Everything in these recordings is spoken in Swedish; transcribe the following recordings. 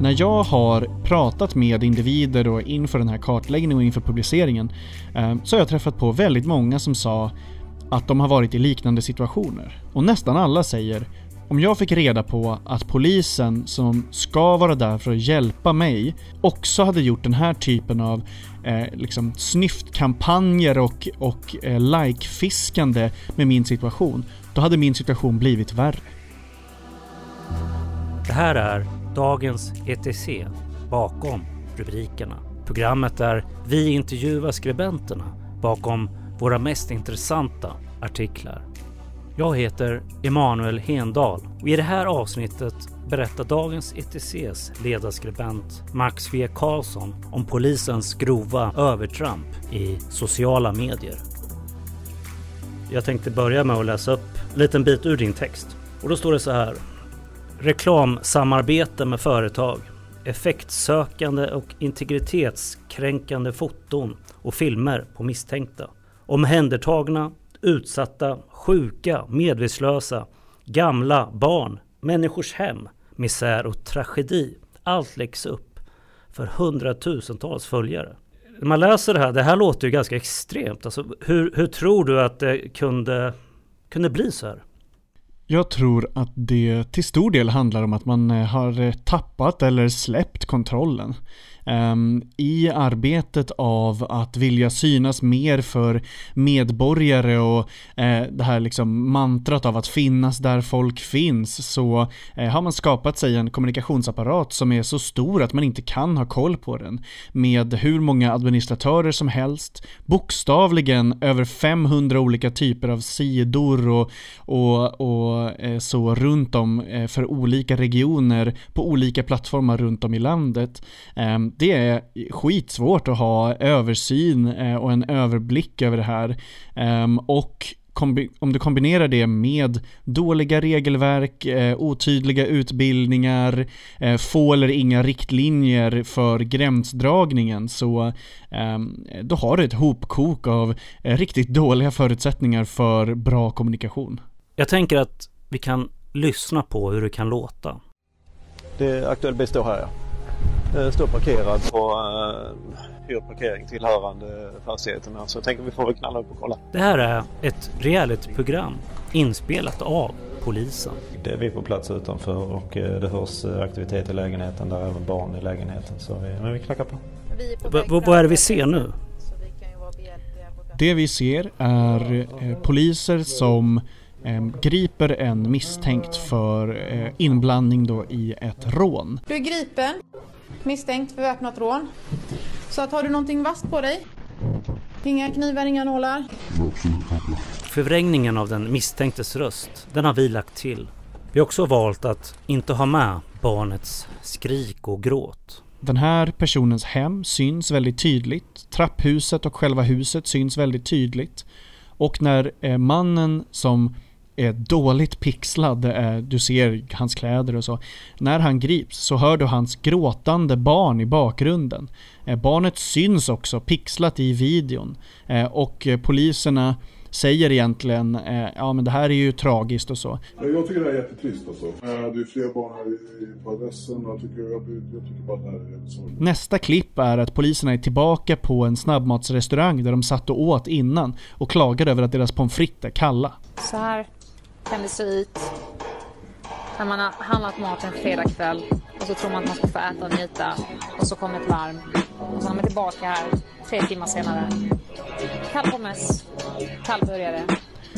när jag har pratat med individer då inför den här kartläggningen och inför publiceringen eh, så har jag träffat på väldigt många som sa att de har varit i liknande situationer. Och nästan alla säger om jag fick reda på att polisen som ska vara där för att hjälpa mig också hade gjort den här typen av eh, liksom snyftkampanjer och, och eh, like-fiskande med min situation, då hade min situation blivit värre. Det här är dagens ETC bakom rubrikerna. Programmet där vi intervjuar skribenterna bakom våra mest intressanta artiklar. Jag heter Emanuel Hendal och i det här avsnittet berättar dagens ETCs ledarskribent Max V Karlsson om polisens grova övertramp i sociala medier. Jag tänkte börja med att läsa upp en liten bit ur din text. Och då står det så här. Reklamsamarbete med företag, effektsökande och integritetskränkande foton och filmer på misstänkta. Omhändertagna, utsatta, sjuka, medvetslösa, gamla, barn, människors hem, misär och tragedi. Allt läggs upp för hundratusentals följare. När man läser det här, det här låter ju ganska extremt. Alltså, hur, hur tror du att det kunde, kunde bli så här? Jag tror att det till stor del handlar om att man eh, har eh, tappat eller släppt kontrollen. Ehm, I arbetet av att vilja synas mer för medborgare och eh, det här liksom mantrat av att finnas där folk finns så har man skapat sig en kommunikationsapparat som är så stor att man inte kan ha koll på den. Med hur många administratörer som helst, bokstavligen över 500 olika typer av sidor och, och, och Eh, så runt om eh, för olika regioner på olika plattformar runt om i landet. Ehm, det är skitsvårt att ha översyn eh, och en överblick över det här. Ehm, och om du kombinerar det med dåliga regelverk, otydliga utbildningar, få eller inga riktlinjer för gränsdragningen så ehm, då har du ett hopkok av riktigt dåliga förutsättningar för bra kommunikation. Jag tänker att vi kan lyssna på hur det kan låta. Det aktuella består här ja. Eh, står parkerad på uh, hyrparkering tillhörande fastigheterna. Så jag tänker vi får väl knalla upp och kolla. Det här är ett realityprogram inspelat av polisen. Det är vi på plats utanför och eh, det hörs aktivitet i lägenheten där även barn i lägenheten. Så vi, men vi knackar på. på vad är det vi ser nu? Det vi ser är eh, poliser som eh, griper en misstänkt för eh, inblandning då i ett rån. Du är gripen misstänkt för väpnat rån. Så att har du någonting vasst på dig? Inga knivar, inga nålar? Förvrängningen av den misstänktes röst, den har vi lagt till. Vi har också valt att inte ha med barnets skrik och gråt. Den här personens hem syns väldigt tydligt. Trapphuset och själva huset syns väldigt tydligt. Och när eh, mannen som är dåligt pixlad, du ser hans kläder och så. När han grips så hör du hans gråtande barn i bakgrunden. Eh, barnet syns också pixlat i videon eh, och poliserna säger egentligen, eh, ja men det här är ju tragiskt och så. Jag tycker det här är jättetrist alltså. Det är flera barn här på adressen och jag tycker, jag, jag tycker bara att det här är sorgligt. Nästa klipp är att poliserna är tillbaka på en snabbmatsrestaurang där de satt och åt innan och klagade över att deras pommes frites är kalla. Så här kan det se ut när man har handlat mat en fredagkväll och så tror man att man ska få äta och njuta och så kommer ett larm och så är man tillbaka här tre timmar senare. Kall pommes, kall burgare.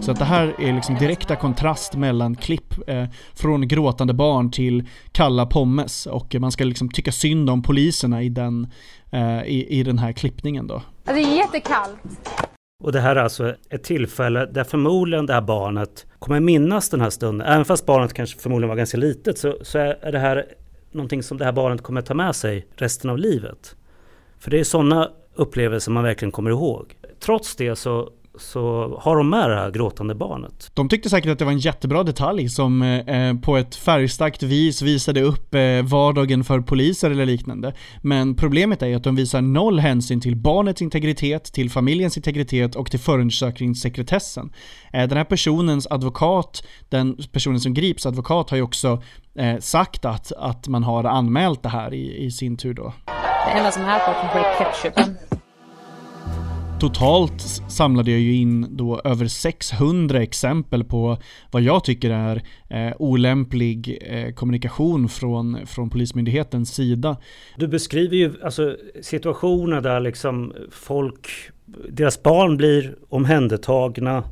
Så att det här är liksom direkta kontrast mellan klipp eh, från gråtande barn till kalla pommes och man ska liksom tycka synd om poliserna i den, eh, i, i den här klippningen då. Det är jättekallt. Och det här är alltså ett tillfälle där förmodligen det här barnet kommer minnas den här stunden. Även fast barnet kanske förmodligen var ganska litet så, så är det här någonting som det här barnet kommer ta med sig resten av livet. För det är sådana upplevelser man verkligen kommer ihåg. Trots det så så har de med det här gråtande barnet. De tyckte säkert att det var en jättebra detalj som eh, på ett färgstarkt vis visade upp eh, vardagen för poliser eller liknande. Men problemet är att de visar noll hänsyn till barnets integritet, till familjens integritet och till förundersökningssekretessen. Eh, den här personens advokat, den personen som grips advokat har ju också eh, sagt att, att man har anmält det här i, i sin tur då. Det enda som är på kanske är ketchupen. Totalt samlade jag ju in då över 600 exempel på vad jag tycker är eh, olämplig eh, kommunikation från, från Polismyndighetens sida. Du beskriver ju alltså, situationer där liksom folk, deras barn blir omhändertagna.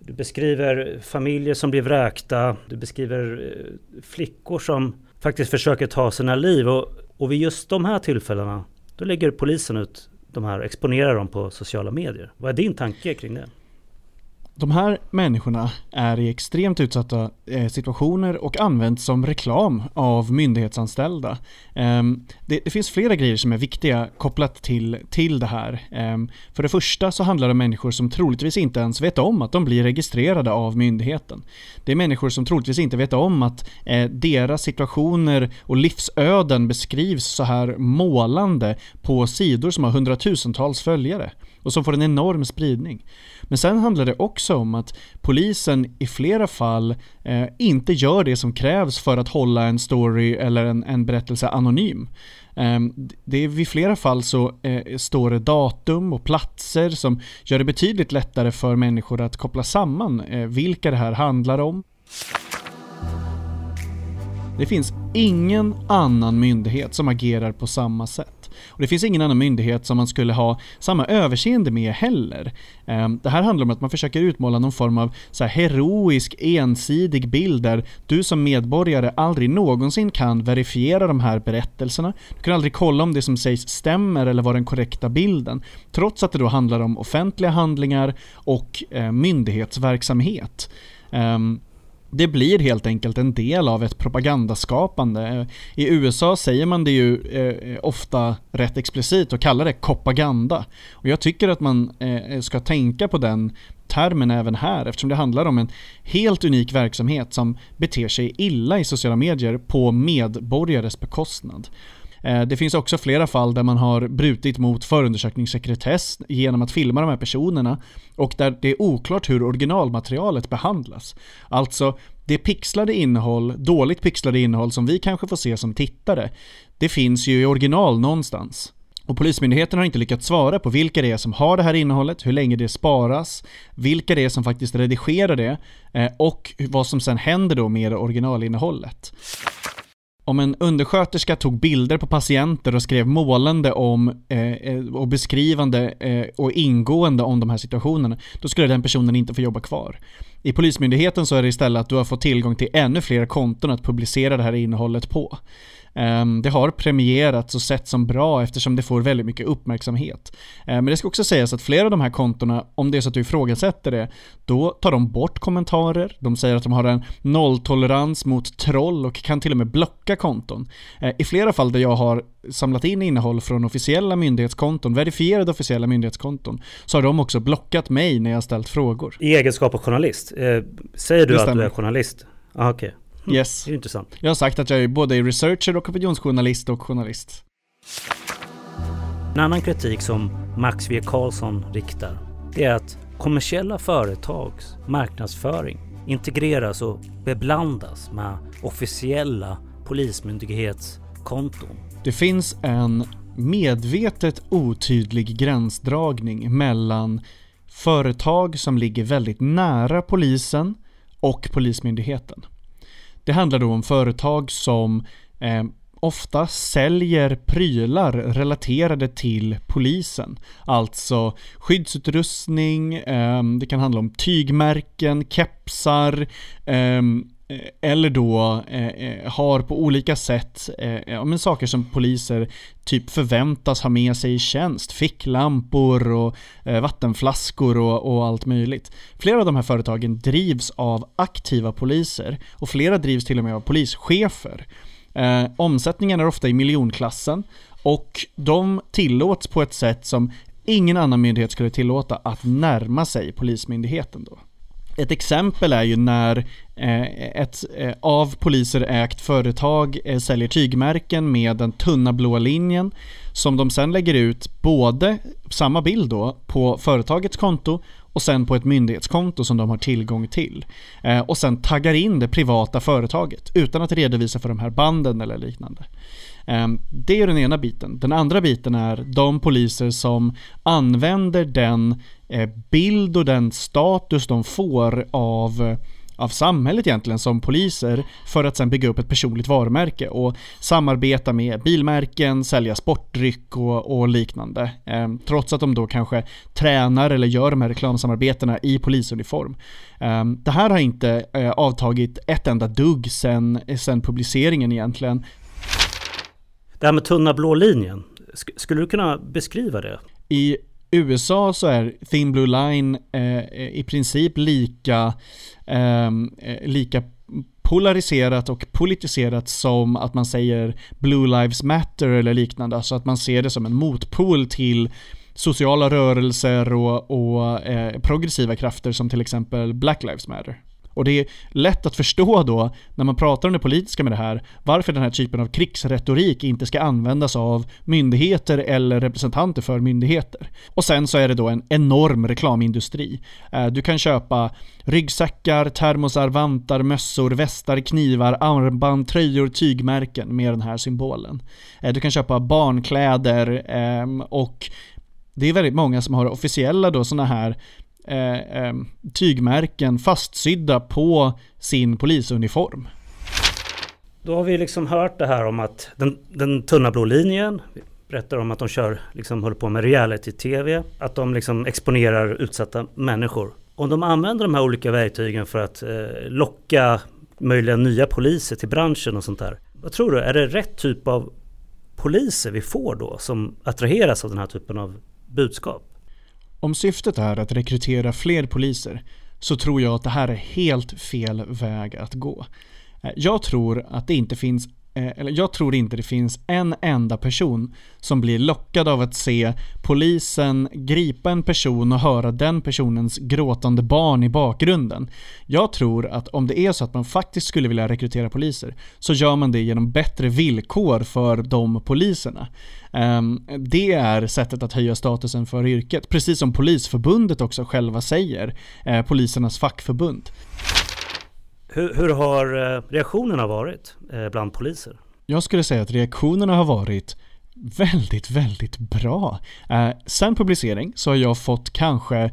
Du beskriver familjer som blir vräkta. Du beskriver eh, flickor som faktiskt försöker ta sina liv. Och, och vid just de här tillfällena, då lägger polisen ut de här, exponerar dem på sociala medier. Vad är din tanke kring det? De här människorna är i extremt utsatta eh, situationer och används som reklam av myndighetsanställda. Ehm, det, det, finns flera grejer som är viktiga kopplat till, till det här. Ehm, för det första så handlar det om människor som troligtvis inte ens vet om att de blir registrerade av myndigheten. Det är människor som troligtvis inte vet om att eh, deras situationer och livsöden beskrivs så här målande på sidor som har hundratusentals följare och som får en enorm spridning. Men sen handlar det också om att polisen i flera fall eh, inte gör det som krävs för att hålla en story eller en, en berättelse anonym. Ehm, det är vid flera fall så eh, står det datum och platser som gör det betydligt lättare för människor att koppla samman eh, vilka det här handlar om. Det finns ingen annan myndighet som agerar på samma sätt. Och det finns ingen annan myndighet som man skulle ha samma överseende med heller. Ehm, det här handlar om att man försöker utmåla någon form av så heroisk, ensidig bild där du som medborgare aldrig någonsin kan verifiera de här berättelserna. Du kan aldrig kolla om det som sägs stämmer eller var den korrekta bilden. Trots att det då handlar om offentliga handlingar och eh, myndighetsverksamhet. Ehm, det blir helt enkelt en del av ett propagandaskapande. Eh, I USA säger man det ju eh, ofta rätt explicit och kallar det propaganda. Och jag tycker att man eh, ska tänka på den termen även här eftersom det handlar om en helt unik verksamhet som beter sig illa i sociala medier på medborgares bekostnad. Eh, det finns också flera fall där man har brutit mot förundersökningssekretess genom att filma de här personerna och där det är oklart hur originalmaterialet behandlas. Alltså, det pixlade innehåll, dåligt pixlade innehåll som vi kanske får se som tittare, det finns ju i original någonstans. Och Polismyndigheten har inte lyckats svara på vilka det är som har det här innehållet, hur länge det sparas, vilka det är som faktiskt redigerar det eh, och vad som sen händer då med originalinnehållet. Om en undersköterska tog bilder på patienter och skrev målande om eh, eh, och beskrivande eh, och ingående om de här situationerna, då skulle den personen inte få jobba kvar. I Polismyndigheten så är det istället att du har fått tillgång till ännu fler konton att publicera det här innehållet på. Ehm, det har premierats och sett som bra eftersom det får väldigt mycket uppmärksamhet. Ehm, men det ska också sägas att flera av de här kontona, om det är så att du ifrågasätter det, då tar de bort kommentarer, de säger att de har en nolltolerans mot troll och kan till och med blocka konton. Ehm, I flera fall där jag har samlat in innehåll från officiella myndighetskonton, verifierade officiella myndighetskonton, så har de också blockat mig när jag ställt frågor. I egenskap av journalist? Eh, säger du att du är journalist? Ah. Okay. Mm. Yes. Det är intressant. Jag har sagt att jag är både researcher och opinionsjournalist och journalist. En annan kritik som Max V. Karlsson riktar, det är att kommersiella företags marknadsföring integreras och beblandas med officiella polismyndighetskonton. Det finns en medvetet otydlig gränsdragning mellan företag som ligger väldigt nära polisen och polismyndigheten. Det handlar då om företag som eh, ofta säljer prylar relaterade till polisen. Alltså skyddsutrustning, eh, det kan handla om tygmärken, kepsar, eh, Eh, eller då eh, eh, har på olika sätt eh, men saker som poliser typ förväntas ha med sig i tjänst. Ficklampor och eh, vattenflaskor och, och, allt möjligt. Flera av de här företagen drivs av aktiva poliser och flera drivs till och med av polischefer. Eh, omsättningen är ofta i miljonklassen och de tillåts på ett sätt som ingen annan myndighet skulle tillåta att närma sig Polismyndigheten då. Ett exempel är ju när eh, ett eh, av poliser ägt företag eh, säljer tygmärken med den tunna blåa linjen som de sen lägger ut både samma bild då på företagets konto och sen på ett myndighetskonto som de har tillgång till. Eh, och sen taggar in det privata företaget utan att redovisa för de här banden eller liknande. Ehm, det är den ena biten. Den andra biten är de poliser som använder den Eh, bild och den status de får av av samhället egentligen som poliser för att sen bygga upp ett personligt varumärke och samarbeta med bilmärken, sälja sportdryck och, och liknande. Eh, trots att de då kanske tränar eller gör de här reklamsamarbetena i polisuniform. Eh, det här har inte eh, avtagit ett enda dugg sen, sen publiceringen egentligen. Det här med tunna blå linjen, skulle du kunna beskriva det? I USA så är Thin Blue Line eh, i princip lika, ehm, eh, lika polariserat och politiserat som att man säger Blue Lives Matter eller liknande. Alltså att man ser det som en motpol till sociala rörelser och, och eh, progressiva krafter som till exempel Black Lives Matter. Och det är lätt att förstå då, när man pratar om det politiska med det här, varför den här typen av krigsretorik inte ska användas av myndigheter eller representanter för myndigheter. Och sen så är det då en enorm reklamindustri. Eh, du kan köpa ryggsäckar, termosar, vantar, mössor, västar, knivar, armband, tröjor, tygmärken med den här symbolen. Eh, du kan köpa barnkläder ehm, och det är väldigt många som har officiella då sådana här Eh, eh, tygmärken fastsydda på sin polisuniform. Då har vi liksom hört det här om att den, den tunna blå linjen, vi berättar om att de kör, liksom håller på med reality-tv, att de liksom exponerar utsatta människor. Om de använder de här olika verktygen för att eh, locka möjliga nya poliser till branschen och sånt där. Vad tror du, är det rätt typ av poliser vi får då som attraheras av den här typen av budskap? Om syftet är att rekrytera fler poliser så tror jag att det här är helt fel väg att gå. Eh, jag tror att det inte finns Eh, eller jag tror inte det finns en enda person som blir lockad av att se polisen gripa en person och höra den personens gråtande barn i bakgrunden. Jag tror att om det är så att man faktiskt skulle vilja rekrytera poliser så gör man det genom bättre villkor för de poliserna. Ehm, det är sättet att höja statusen för yrket, precis som Polisförbundet också själva säger, eh, polisernas fackförbund. Hur, hur har eh, reaktionerna varit eh, bland poliser? Jag skulle säga att reaktionerna har varit väldigt, väldigt bra. Eh, sen publicering så har jag fått kanske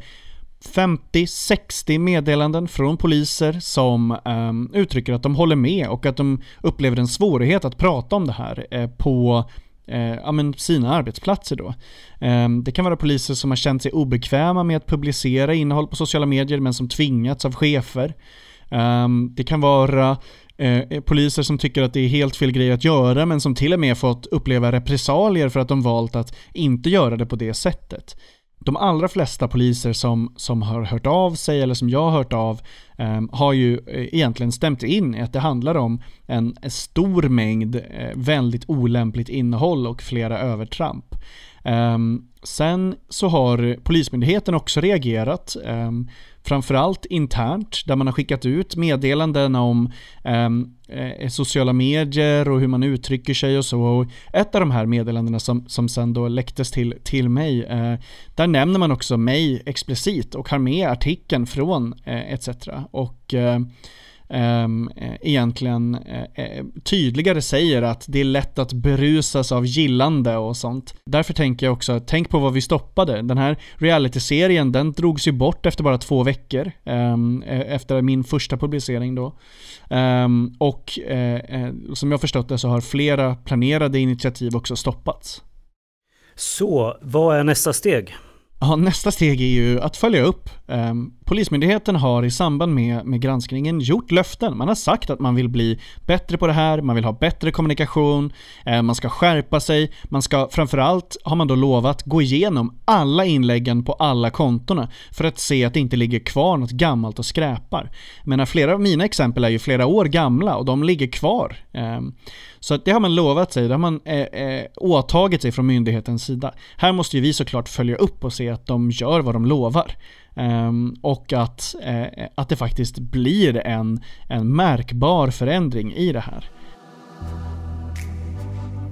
50-60 meddelanden från poliser som eh, uttrycker att de håller med och att de upplever en svårighet att prata om det här eh, på eh, ja, men sina arbetsplatser då. Ehm, det kan vara poliser som har känt sig obekväma med att publicera innehåll på sociala medier men som tvingats av chefer. Um, det kan vara eh, poliser som tycker att det är helt fel grej att göra men som till och med fått uppleva repressalier för att de valt att inte göra det på det sättet. De allra flesta poliser som, som har hört av sig eller som jag har hört av eh, har ju eh, egentligen stämt in i att det handlar om en, en stor mängd eh, väldigt olämpligt innehåll och flera övertramp. Um, sen så har Polismyndigheten också reagerat. eh, framförallt internt, där man har skickat ut meddelanden om ehm, eh, sociala medier och hur man uttrycker sig och så. Och ett av de här meddelandena som, som sen då läcktes till, till mig, eh, där nämner man också mig explicit och har med artikeln från eh, ETC. Och eh, Ehm, eh, egentligen eh, tydligare säger att det är lätt att berusas av gillande och sånt. Därför tänker jag också, tänk på vad vi stoppade. Den här realityserien, den drogs ju bort efter bara två veckor. Ehm, eh, efter min första publicering då. Ehm, och eh, eh, som jag förstått det så har flera planerade initiativ också stoppats. Så, vad är nästa steg? Ja, nästa steg är ju att följa upp. Ehm, polismyndigheten har i samband med, med granskningen gjort löften. Man har sagt att man vill bli bättre på det här, man vill ha bättre kommunikation, ehm, man ska skärpa sig, man ska framförallt, har man då lovat, gå igenom alla inläggen på alla kontona för att se att det inte ligger kvar något gammalt och skräpar. Men flera av mina exempel är ju flera år gamla och de ligger kvar. Ehm, så det har man lovat sig, det har man eh, eh, åtagit sig från myndighetens sida. Här måste ju vi såklart följa upp och se att de gör vad de lovar. Um, och att, uh, att det faktiskt blir en, en märkbar förändring i det här.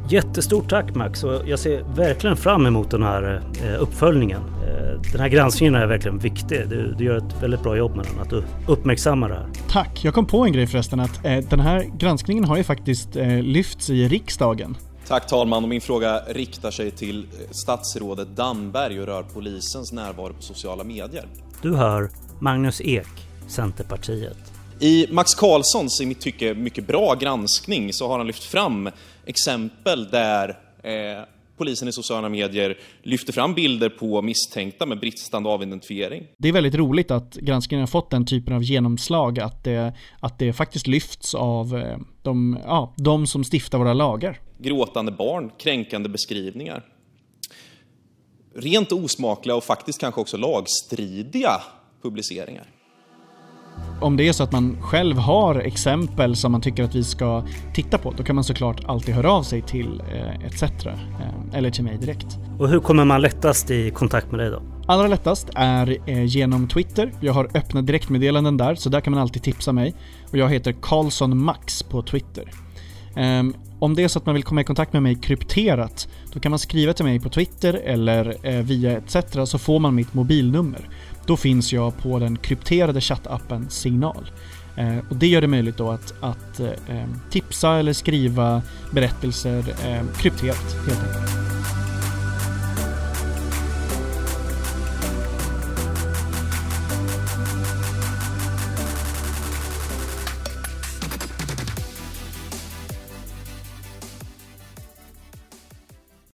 Jättestort tack Max och jag ser verkligen fram emot den här eh, uppföljningen. Eh, den här granskningen är verkligen viktig. Du, du, gör ett väldigt bra jobb med den, att du uppmärksammar det här. Tack! Jag kom på en grej förresten att eh, den här granskningen har ju faktiskt eh, lyfts i riksdagen. Tack talman och min fråga riktar sig till statsrådet Damberg och rör polisens närvaro på sociala medier. Du hör Magnus Ek, Centerpartiet. I Max Karlssons, i mitt tycke, mycket bra granskning så har han lyft fram exempel där eh, polisen i sociala medier lyfter fram bilder på misstänkta med bristande avidentifiering. Det är väldigt roligt att granskningen har fått den typen av genomslag, att det, att det faktiskt lyfts av eh, de, ja, de som stiftar våra lagar. Gråtande barn, kränkande beskrivningar. Rent osmakliga och faktiskt kanske också lagstridiga publiceringar om det är så att man själv har exempel som man tycker att vi ska titta på, då kan man såklart alltid höra av sig till eh, ETC eh, eller till mig direkt. Och hur kommer man lättast i kontakt med dig då? Allra lättast är eh, genom Twitter. Jag har öppna direktmeddelanden där, så där kan man alltid tipsa mig. Och jag heter Karlsson Max på Twitter. Om det är så att man vill komma i kontakt med mig krypterat, då kan man skriva till mig på Twitter eller eh, via ETC så får man mitt mobilnummer. Då finns jag på den krypterade chattappen Signal. Eh, och det gör det möjligt då att, att eh, tipsa eller skriva berättelser eh, krypterat helt enkelt.